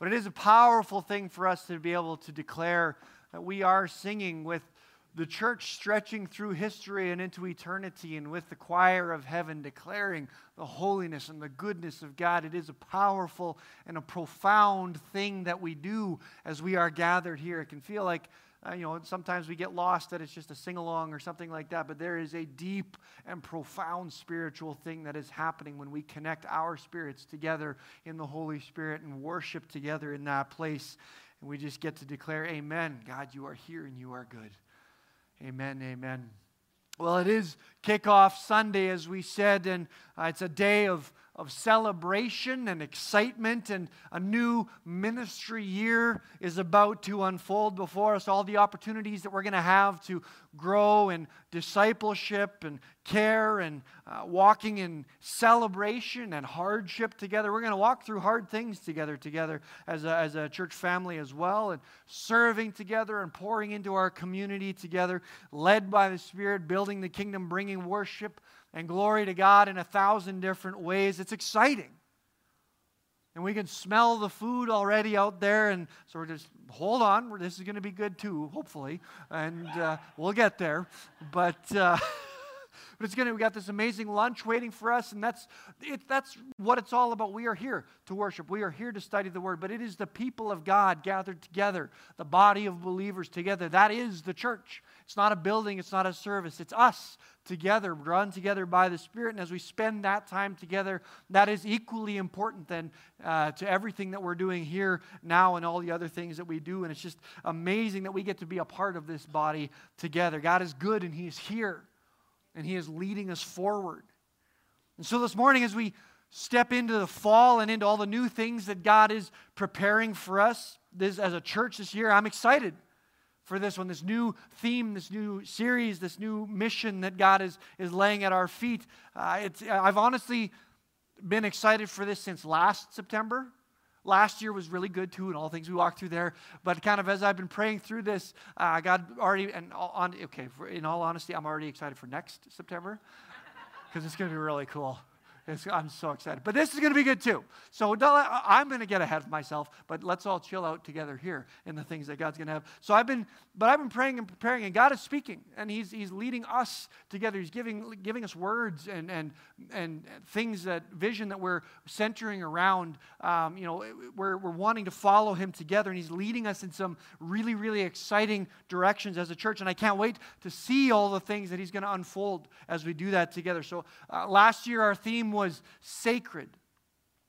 But it is a powerful thing for us to be able to declare that we are singing with the church stretching through history and into eternity, and with the choir of heaven declaring the holiness and the goodness of God. It is a powerful and a profound thing that we do as we are gathered here. It can feel like, uh, you know, sometimes we get lost that it's just a sing along or something like that, but there is a deep and profound spiritual thing that is happening when we connect our spirits together in the Holy Spirit and worship together in that place. And we just get to declare, Amen. God, you are here and you are good. Amen, amen. Well, it is kickoff Sunday, as we said, and uh, it's a day of, of celebration and excitement, and a new ministry year is about to unfold before us. All the opportunities that we're going to have to grow in discipleship and care and uh, walking in celebration and hardship together. We're going to walk through hard things together, together as a, as a church family as well, and serving together and pouring into our community together, led by the Spirit, building the kingdom, bringing worship and glory to God in a thousand different ways. It's exciting. And we can smell the food already out there. And so we're just, hold on, this is going to be good too, hopefully. And uh, we'll get there. But. Uh, but it's to, we got this amazing lunch waiting for us, and that's, it, that's what it's all about. We are here to worship. We are here to study the Word, but it is the people of God gathered together, the body of believers together. That is the church. It's not a building, it's not a service, it's us together, drawn together by the Spirit. And as we spend that time together, that is equally important than uh, to everything that we're doing here now and all the other things that we do. And it's just amazing that we get to be a part of this body together. God is good and He is here and He is leading us forward. And so this morning, as we step into the fall and into all the new things that God is preparing for us this, as a church this year, I'm excited for this one, this new theme, this new series, this new mission that God is, is laying at our feet. Uh, I've honestly been excited for this since last September. Last year was really good too, and all things we walked through there. But kind of as I've been praying through this, uh, God already, and on, okay, for, in all honesty, I'm already excited for next September because it's going to be really cool. I'm so excited. But this is going to be good too. So I'm going to get ahead of myself, but let's all chill out together here in the things that God's going to have. So I've been, but I've been praying and preparing, and God is speaking, and He's, he's leading us together. He's giving, giving us words and, and, and things that, vision that we're centering around. Um, you know, we're, we're wanting to follow Him together, and He's leading us in some really, really exciting directions as a church. And I can't wait to see all the things that He's going to unfold as we do that together. So uh, last year, our theme was sacred.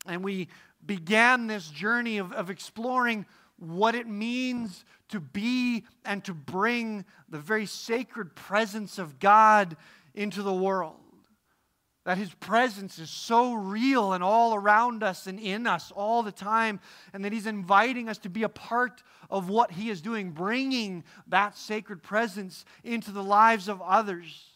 And we began this journey of, of exploring what it means to be and to bring the very sacred presence of God into the world. That His presence is so real and all around us and in us all the time, and that He's inviting us to be a part of what He is doing, bringing that sacred presence into the lives of others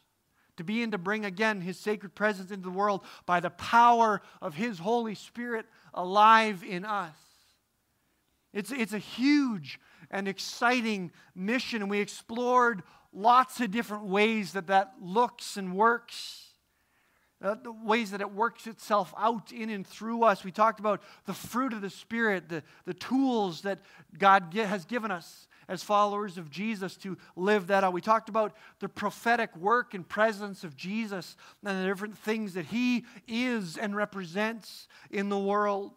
to be and to bring again his sacred presence into the world by the power of his Holy Spirit alive in us. It's, it's a huge and exciting mission, and we explored lots of different ways that that looks and works. Uh, the ways that it works itself out in and through us. We talked about the fruit of the Spirit, the, the tools that God has given us as followers of Jesus to live that out. We talked about the prophetic work and presence of Jesus and the different things that he is and represents in the world.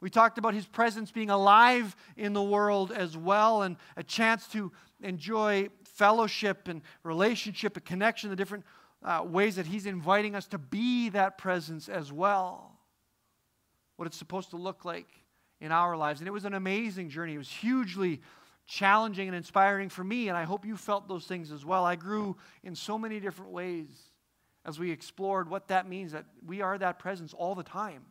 We talked about his presence being alive in the world as well and a chance to enjoy fellowship and relationship and connection, the different uh, ways that he's inviting us to be that presence as well. What it's supposed to look like in our lives. And it was an amazing journey. It was hugely challenging and inspiring for me, and I hope you felt those things as well. I grew in so many different ways as we explored what that means that we are that presence all the time,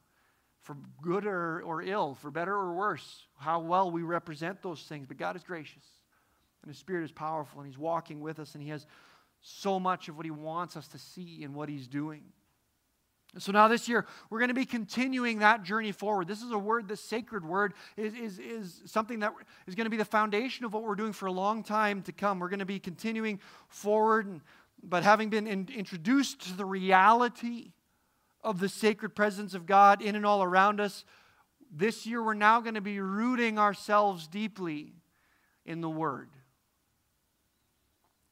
for good or, or ill, for better or worse, how well we represent those things. But God is gracious, and His Spirit is powerful, and He's walking with us, and He has so much of what He wants us to see in what He's doing. So now this year, we're going to be continuing that journey forward. This is a word, this sacred word is, is, is something that is going to be the foundation of what we're doing for a long time to come. We're going to be continuing forward, and, but having been in, introduced to the reality of the sacred presence of God in and all around us, This year, we're now going to be rooting ourselves deeply in the Word.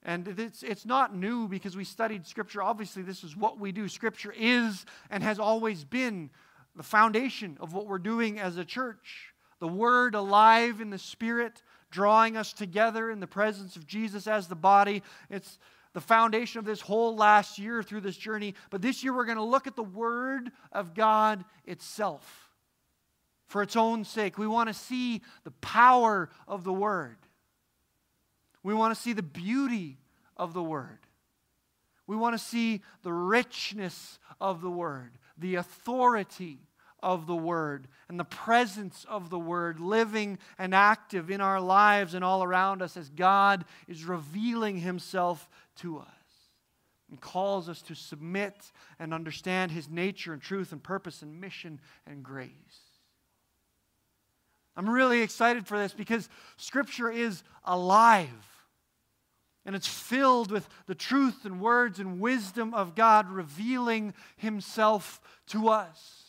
And it's, it's not new because we studied Scripture. Obviously, this is what we do. Scripture is and has always been the foundation of what we're doing as a church. The Word alive in the Spirit, drawing us together in the presence of Jesus as the body. It's the foundation of this whole last year through this journey. But this year, we're going to look at the Word of God itself for its own sake. We want to see the power of the Word. We want to see the beauty of the Word. We want to see the richness of the Word, the authority of the Word, and the presence of the Word living and active in our lives and all around us as God is revealing Himself to us and calls us to submit and understand His nature and truth and purpose and mission and grace. I'm really excited for this because Scripture is alive. And it's filled with the truth and words and wisdom of God revealing Himself to us.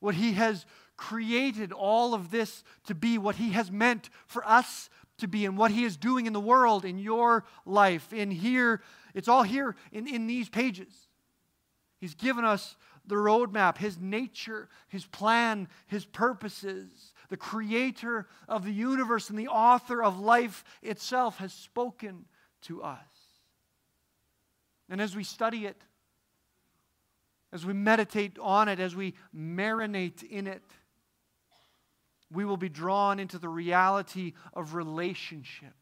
What He has created all of this to be, what He has meant for us to be, and what He is doing in the world, in your life, in here. It's all here in, in these pages. He's given us the roadmap, His nature, His plan, His purposes the creator of the universe and the author of life itself, has spoken to us. And as we study it, as we meditate on it, as we marinate in it, we will be drawn into the reality of relationship,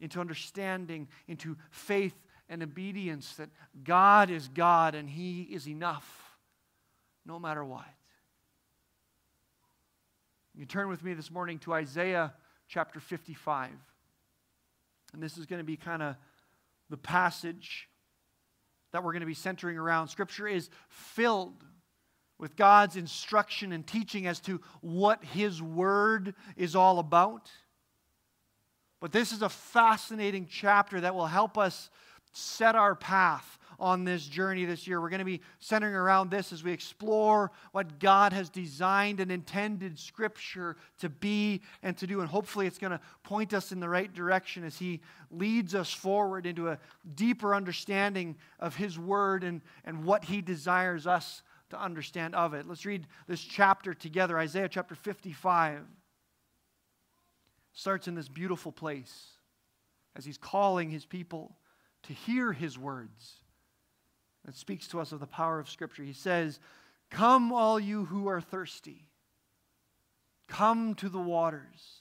into understanding, into faith and obedience that God is God and He is enough no matter what. You turn with me this morning to Isaiah chapter 55. And this is going to be kind of the passage that we're going to be centering around. Scripture is filled with God's instruction and teaching as to what His Word is all about. But this is a fascinating chapter that will help us set our path on this journey this year. We're going to be centering around this as we explore what God has designed and intended Scripture to be and to do. And hopefully, it's going to point us in the right direction as He leads us forward into a deeper understanding of His Word and, and what He desires us to understand of it. Let's read this chapter together Isaiah chapter 55 starts in this beautiful place as He's calling His people to hear His words that speaks to us of the power of Scripture. He says, Come, all you who are thirsty, come to the waters.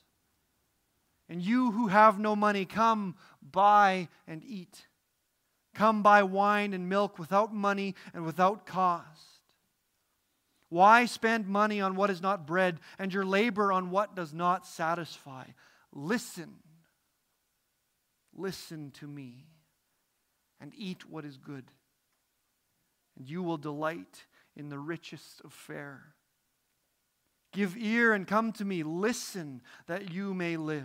And you who have no money, come buy and eat. Come buy wine and milk without money and without cost. Why spend money on what is not bread and your labor on what does not satisfy? Listen, listen to me, and eat what is good and you will delight in the richest of fare. Give ear and come to me. Listen that you may live.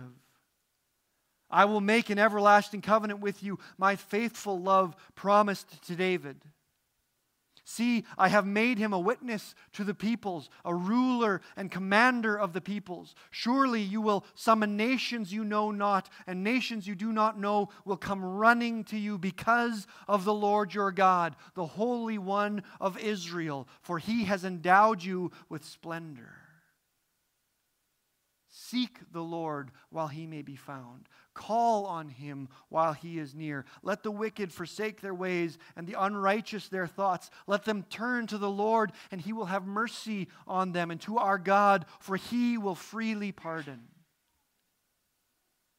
I will make an everlasting covenant with you, my faithful love promised to David. See, I have made him a witness to the peoples, a ruler and commander of the peoples. Surely you will summon nations you know not, and nations you do not know will come running to you because of the Lord your God, the Holy One of Israel, for he has endowed you with splendor. Seek the Lord while he may be found. Call on him while he is near. Let the wicked forsake their ways and the unrighteous their thoughts. Let them turn to the Lord, and he will have mercy on them, and to our God, for he will freely pardon.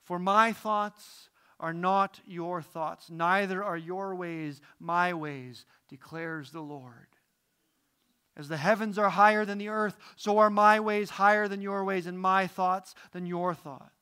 For my thoughts are not your thoughts, neither are your ways my ways, declares the Lord. As the heavens are higher than the earth, so are my ways higher than your ways, and my thoughts than your thoughts.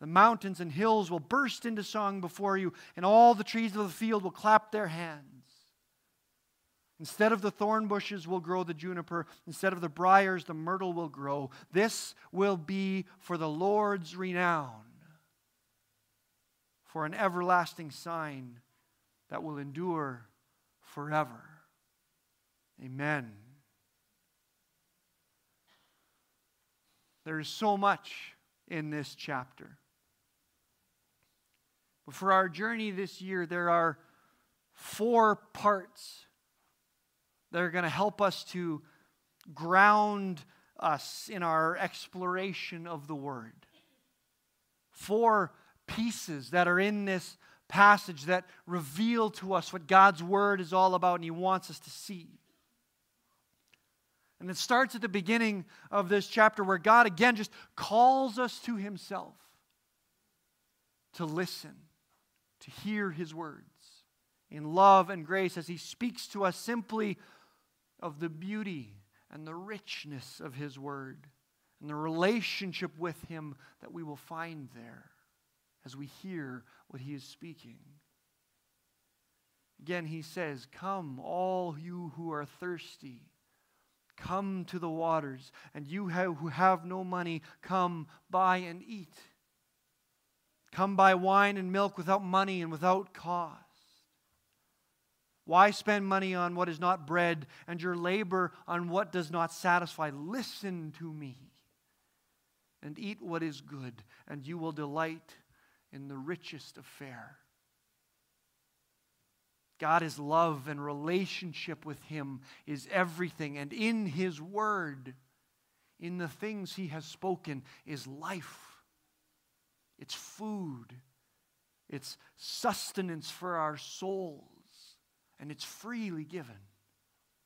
The mountains and hills will burst into song before you, and all the trees of the field will clap their hands. Instead of the thorn bushes will grow the juniper, instead of the briers, the myrtle will grow. This will be for the Lord's renown, for an everlasting sign that will endure forever. Amen. There is so much in this chapter. But for our journey this year, there are four parts that are going to help us to ground us in our exploration of the Word. Four pieces that are in this passage that reveal to us what God's Word is all about and He wants us to see. And it starts at the beginning of this chapter where God again just calls us to Himself to listen, to hear His words in love and grace as He speaks to us simply of the beauty and the richness of His Word and the relationship with Him that we will find there as we hear what He is speaking. Again, He says, Come, all you who are thirsty. Come to the waters, and you who have no money, come buy and eat. Come buy wine and milk without money and without cost. Why spend money on what is not bread and your labor on what does not satisfy? Listen to me and eat what is good, and you will delight in the richest of fare. God is love and relationship with Him is everything. And in His Word, in the things He has spoken, is life. It's food. It's sustenance for our souls and it's freely given,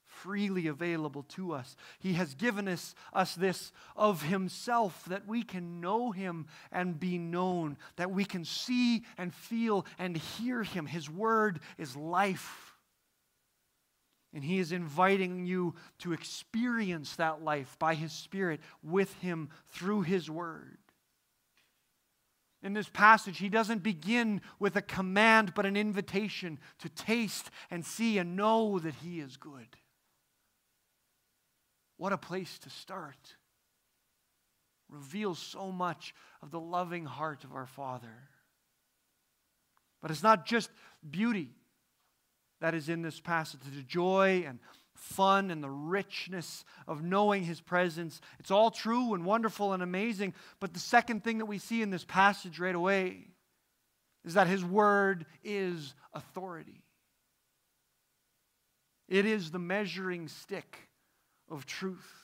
freely available to us. He has given us, us this of Himself that we can know Him and be known, that we can see and feel and hear Him. His Word is life. And He is inviting you to experience that life by His Spirit with Him through His Word in this passage, he doesn't begin with a command, but an invitation to taste and see and know that he is good. What a place to start. Reveals so much of the loving heart of our Father. But it's not just beauty that is in this passage, the joy and fun and the richness of knowing His presence. It's all true and wonderful and amazing. But the second thing that we see in this passage right away is that His Word is authority. It is the measuring stick of truth.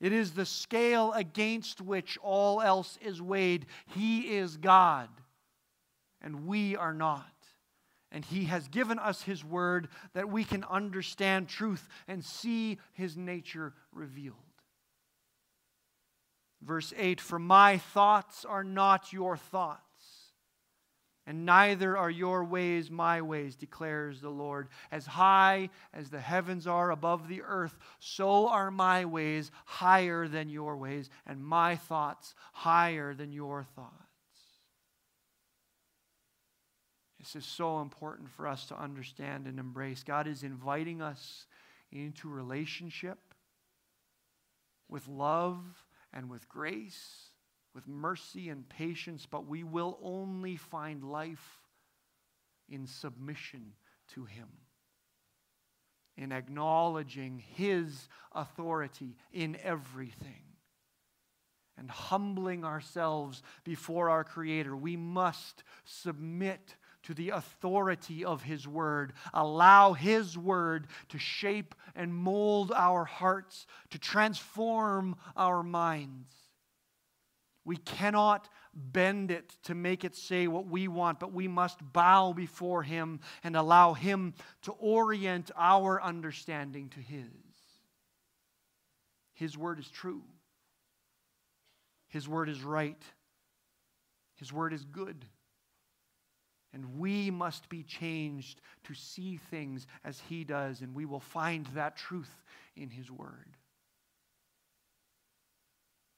It is the scale against which all else is weighed. He is God, and we are not. And He has given us His word that we can understand truth and see His nature revealed. Verse 8 For my thoughts are not your thoughts, and neither are your ways my ways, declares the Lord. As high as the heavens are above the earth, so are my ways higher than your ways, and my thoughts higher than your thoughts. This is so important for us to understand and embrace. God is inviting us into relationship with love and with grace, with mercy and patience, but we will only find life in submission to Him, in acknowledging His authority in everything. And humbling ourselves before our Creator, we must submit to the authority of His Word. Allow His Word to shape and mold our hearts, to transform our minds. We cannot bend it to make it say what we want, but we must bow before Him and allow Him to orient our understanding to His. His Word is true, His Word is right, His Word is good. And we must be changed to see things as He does, and we will find that truth in His Word.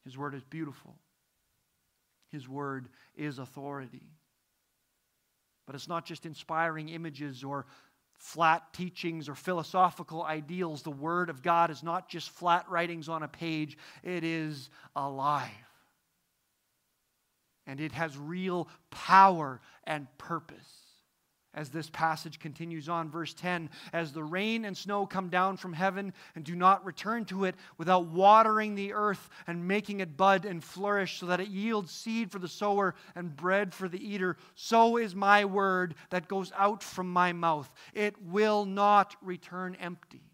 His Word is beautiful. His Word is authority. But it's not just inspiring images or flat teachings or philosophical ideals. The Word of God is not just flat writings on a page, it is alive. And it has real power and purpose as this passage continues on. Verse 10 As the rain and snow come down from heaven and do not return to it without watering the earth and making it bud and flourish, so that it yields seed for the sower and bread for the eater, so is my word that goes out from my mouth. It will not return empty.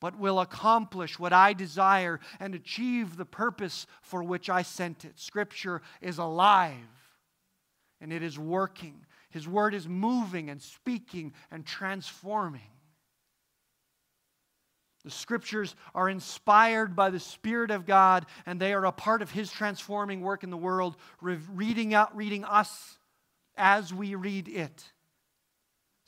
But will accomplish what I desire and achieve the purpose for which I sent it. Scripture is alive and it is working his word is moving and speaking and transforming. The scriptures are inspired by the Spirit of God, and they are a part of His transforming work in the world, reading out, reading us as we read it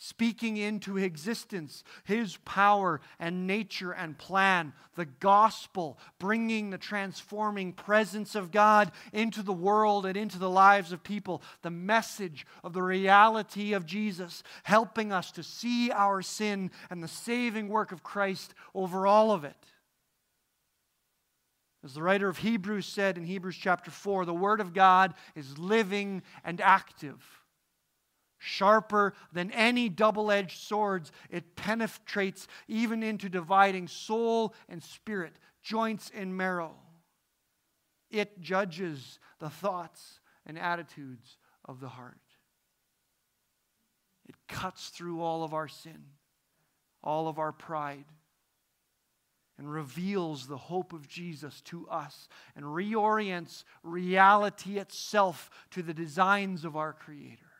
speaking into existence his power and nature and plan, the gospel, bringing the transforming presence of God into the world and into the lives of people, the message of the reality of Jesus, helping us to see our sin and the saving work of Christ over all of it. As the writer of Hebrews said in Hebrews chapter 4, the Word of God is living and active Sharper than any double edged swords, it penetrates even into dividing soul and spirit, joints and marrow. It judges the thoughts and attitudes of the heart. It cuts through all of our sin, all of our pride, and reveals the hope of Jesus to us and reorients reality itself to the designs of our Creator.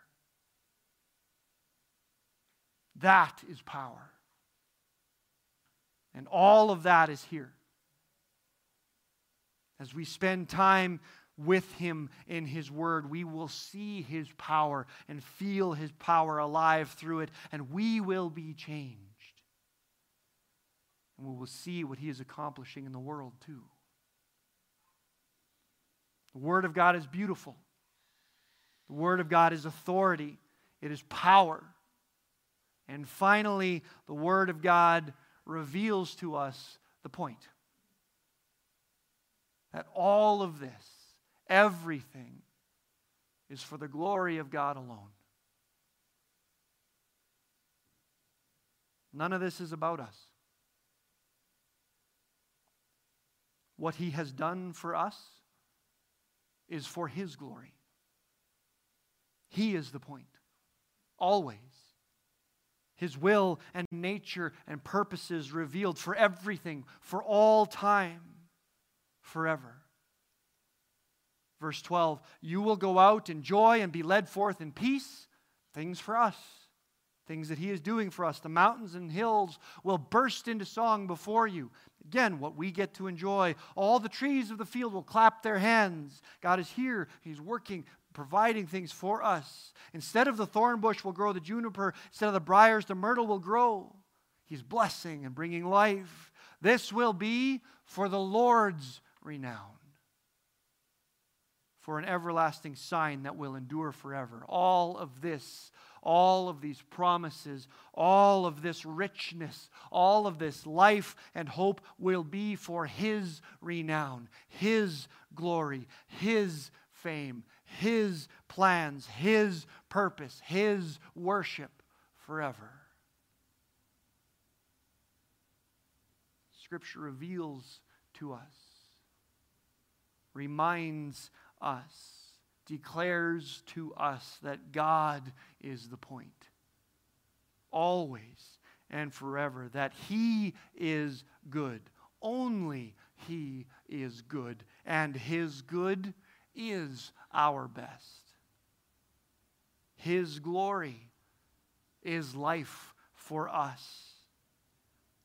That is power. And all of that is here. As we spend time with Him in His Word, we will see His power and feel His power alive through it, and we will be changed. And we will see what He is accomplishing in the world, too. The Word of God is beautiful, the Word of God is authority, it is power. And finally, the Word of God reveals to us the point that all of this, everything, is for the glory of God alone. None of this is about us. What He has done for us is for His glory. He is the point, always his will and nature and purposes revealed for everything, for all time, forever. Verse 12 You will go out in joy and be led forth in peace. Things for us, things that He is doing for us. The mountains and hills will burst into song before you. Again, what we get to enjoy. All the trees of the field will clap their hands. God is here. He's working providing things for us. Instead of the thorn bush will grow the juniper, instead of the briars, the myrtle will grow. He's blessing and bringing life. This will be for the Lord's renown, for an everlasting sign that will endure forever. All of this, all of these promises, all of this richness, all of this life and hope will be for His renown, His glory, His fame, his plans, His purpose, His worship forever. Scripture reveals to us, reminds us, declares to us that God is the point. Always and forever. That He is good. Only He is good. And His good is our best. His glory is life for us.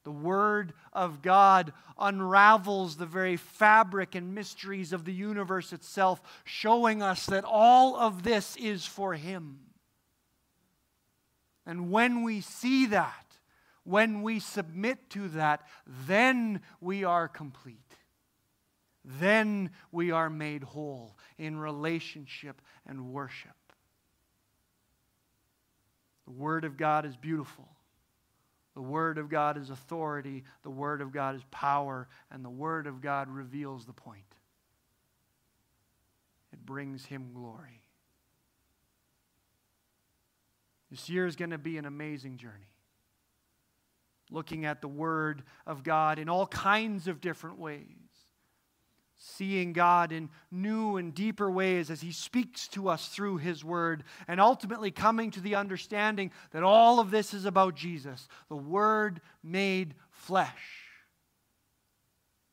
The Word of God unravels the very fabric and mysteries of the universe itself, showing us that all of this is for Him. And when we see that, when we submit to that, then we are complete then we are made whole in relationship and worship. The Word of God is beautiful. The Word of God is authority. The Word of God is power. And the Word of God reveals the point. It brings Him glory. This year is going to be an amazing journey. Looking at the Word of God in all kinds of different ways seeing God in new and deeper ways as He speaks to us through His Word, and ultimately coming to the understanding that all of this is about Jesus, the Word made flesh,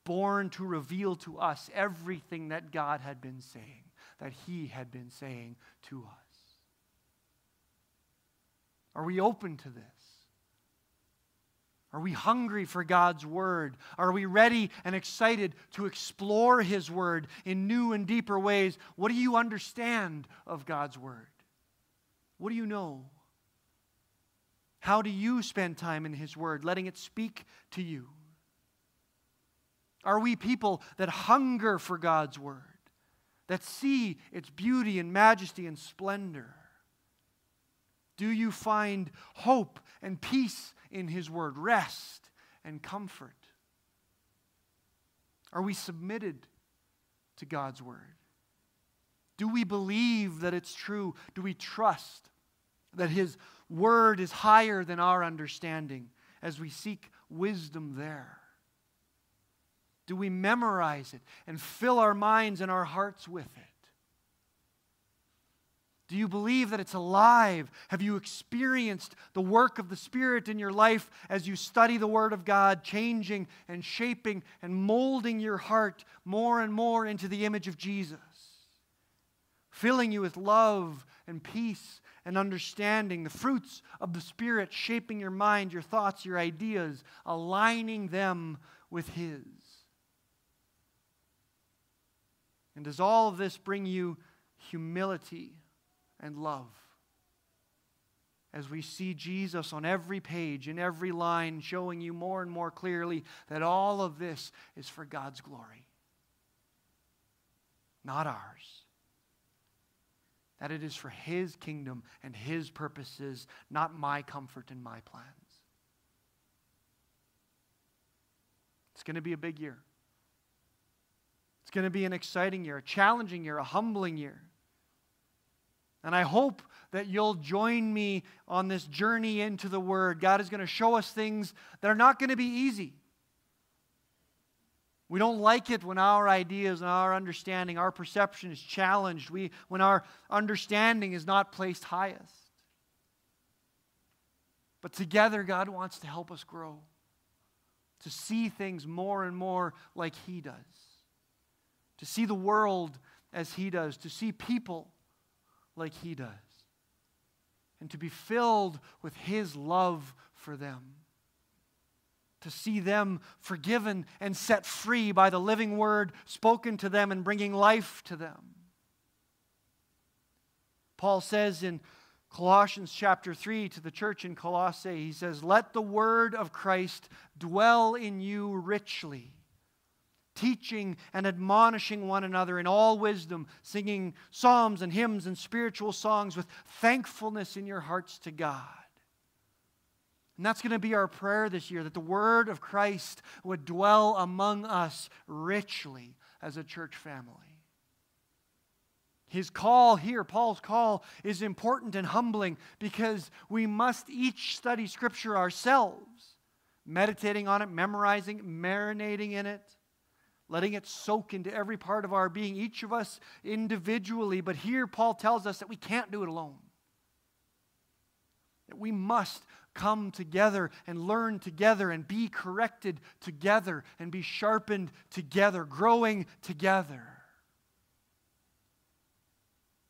born to reveal to us everything that God had been saying, that He had been saying to us. Are we open to this? Are we hungry for God's Word? Are we ready and excited to explore His Word in new and deeper ways? What do you understand of God's Word? What do you know? How do you spend time in His Word, letting it speak to you? Are we people that hunger for God's Word, that see its beauty and majesty and splendor? Do you find hope and peace in His Word, rest and comfort? Are we submitted to God's Word? Do we believe that it's true? Do we trust that His Word is higher than our understanding as we seek wisdom there? Do we memorize it and fill our minds and our hearts with it? Do you believe that it's alive? Have you experienced the work of the Spirit in your life as you study the Word of God, changing and shaping and molding your heart more and more into the image of Jesus? Filling you with love and peace and understanding, the fruits of the Spirit shaping your mind, your thoughts, your ideas, aligning them with His. And does all of this bring you humility? And love. As we see Jesus on every page, in every line, showing you more and more clearly that all of this is for God's glory, not ours. That it is for His kingdom and His purposes, not my comfort and my plans. It's going to be a big year. It's going to be an exciting year, a challenging year, a humbling year. And I hope that you'll join me on this journey into the Word. God is going to show us things that are not going to be easy. We don't like it when our ideas and our understanding, our perception is challenged, we, when our understanding is not placed highest. But together, God wants to help us grow, to see things more and more like He does, to see the world as He does, to see people like He does, and to be filled with His love for them. To see them forgiven and set free by the living word spoken to them and bringing life to them. Paul says in Colossians chapter 3 to the church in Colossae, he says, Let the word of Christ dwell in you richly teaching and admonishing one another in all wisdom, singing psalms and hymns and spiritual songs with thankfulness in your hearts to God. And that's going to be our prayer this year that the word of Christ would dwell among us richly as a church family. His call here, Paul's call, is important and humbling because we must each study Scripture ourselves, meditating on it, memorizing, marinating in it letting it soak into every part of our being, each of us individually. But here, Paul tells us that we can't do it alone. That we must come together and learn together and be corrected together and be sharpened together, growing together.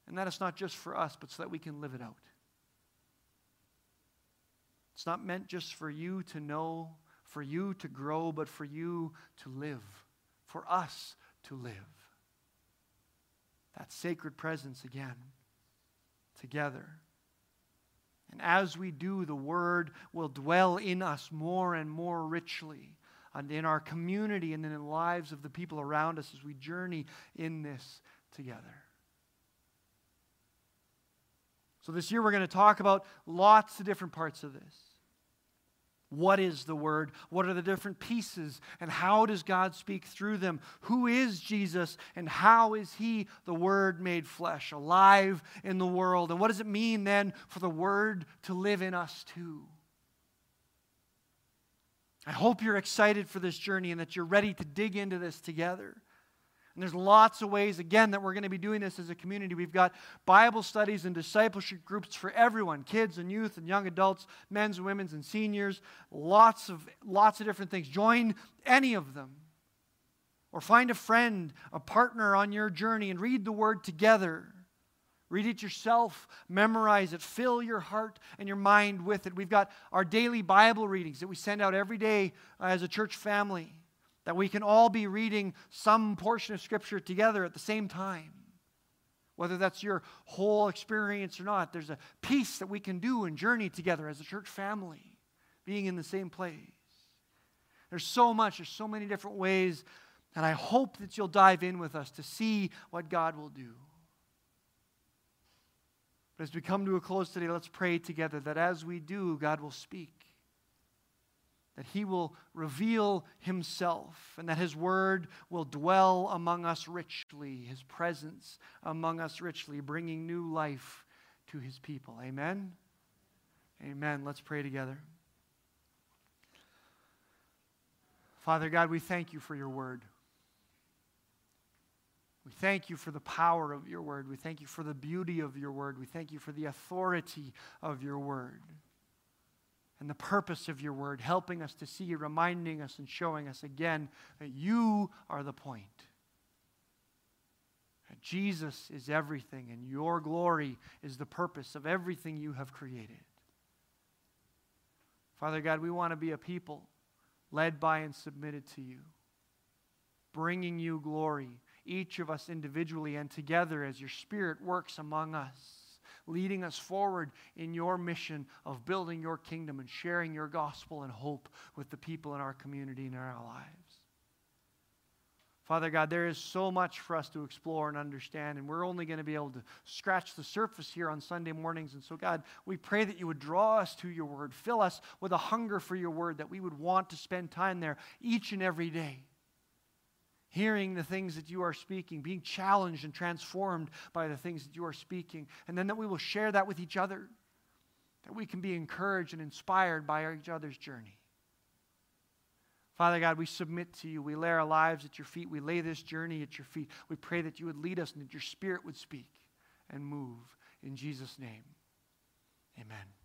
And that is not just for us, but so that we can live it out. It's not meant just for you to know, for you to grow, but for you to live for us to live. That sacred presence again, together. And as we do, the Word will dwell in us more and more richly, and in our community and in the lives of the people around us as we journey in this together. So, this year we're going to talk about lots of different parts of this. What is the Word? What are the different pieces? And how does God speak through them? Who is Jesus? And how is He, the Word made flesh, alive in the world? And what does it mean then for the Word to live in us too? I hope you're excited for this journey and that you're ready to dig into this together. And there's lots of ways, again, that we're going to be doing this as a community. We've got Bible studies and discipleship groups for everyone kids and youth and young adults, men's and women's and seniors. Lots of, lots of different things. Join any of them. Or find a friend, a partner on your journey, and read the Word together. Read it yourself, memorize it, fill your heart and your mind with it. We've got our daily Bible readings that we send out every day as a church family that we can all be reading some portion of Scripture together at the same time. Whether that's your whole experience or not, there's a piece that we can do and journey together as a church family, being in the same place. There's so much, there's so many different ways, and I hope that you'll dive in with us to see what God will do. But as we come to a close today, let's pray together that as we do, God will speak that he will reveal himself and that his word will dwell among us richly, his presence among us richly, bringing new life to his people. Amen? Amen. Let's pray together. Father God, we thank you for your word. We thank you for the power of your word. We thank you for the beauty of your word. We thank you for the authority of your word and the purpose of your word, helping us to see, reminding us, and showing us again that you are the point. That Jesus is everything, and your glory is the purpose of everything you have created. Father God, we want to be a people led by and submitted to you, bringing you glory, each of us individually and together as your Spirit works among us leading us forward in your mission of building your kingdom and sharing your gospel and hope with the people in our community and in our lives. Father God, there is so much for us to explore and understand, and we're only going to be able to scratch the surface here on Sunday mornings. And so, God, we pray that you would draw us to your word, fill us with a hunger for your word, that we would want to spend time there each and every day hearing the things that you are speaking, being challenged and transformed by the things that you are speaking, and then that we will share that with each other, that we can be encouraged and inspired by each other's journey. Father God, we submit to you. We lay our lives at your feet. We lay this journey at your feet. We pray that you would lead us and that your spirit would speak and move. In Jesus' name, amen.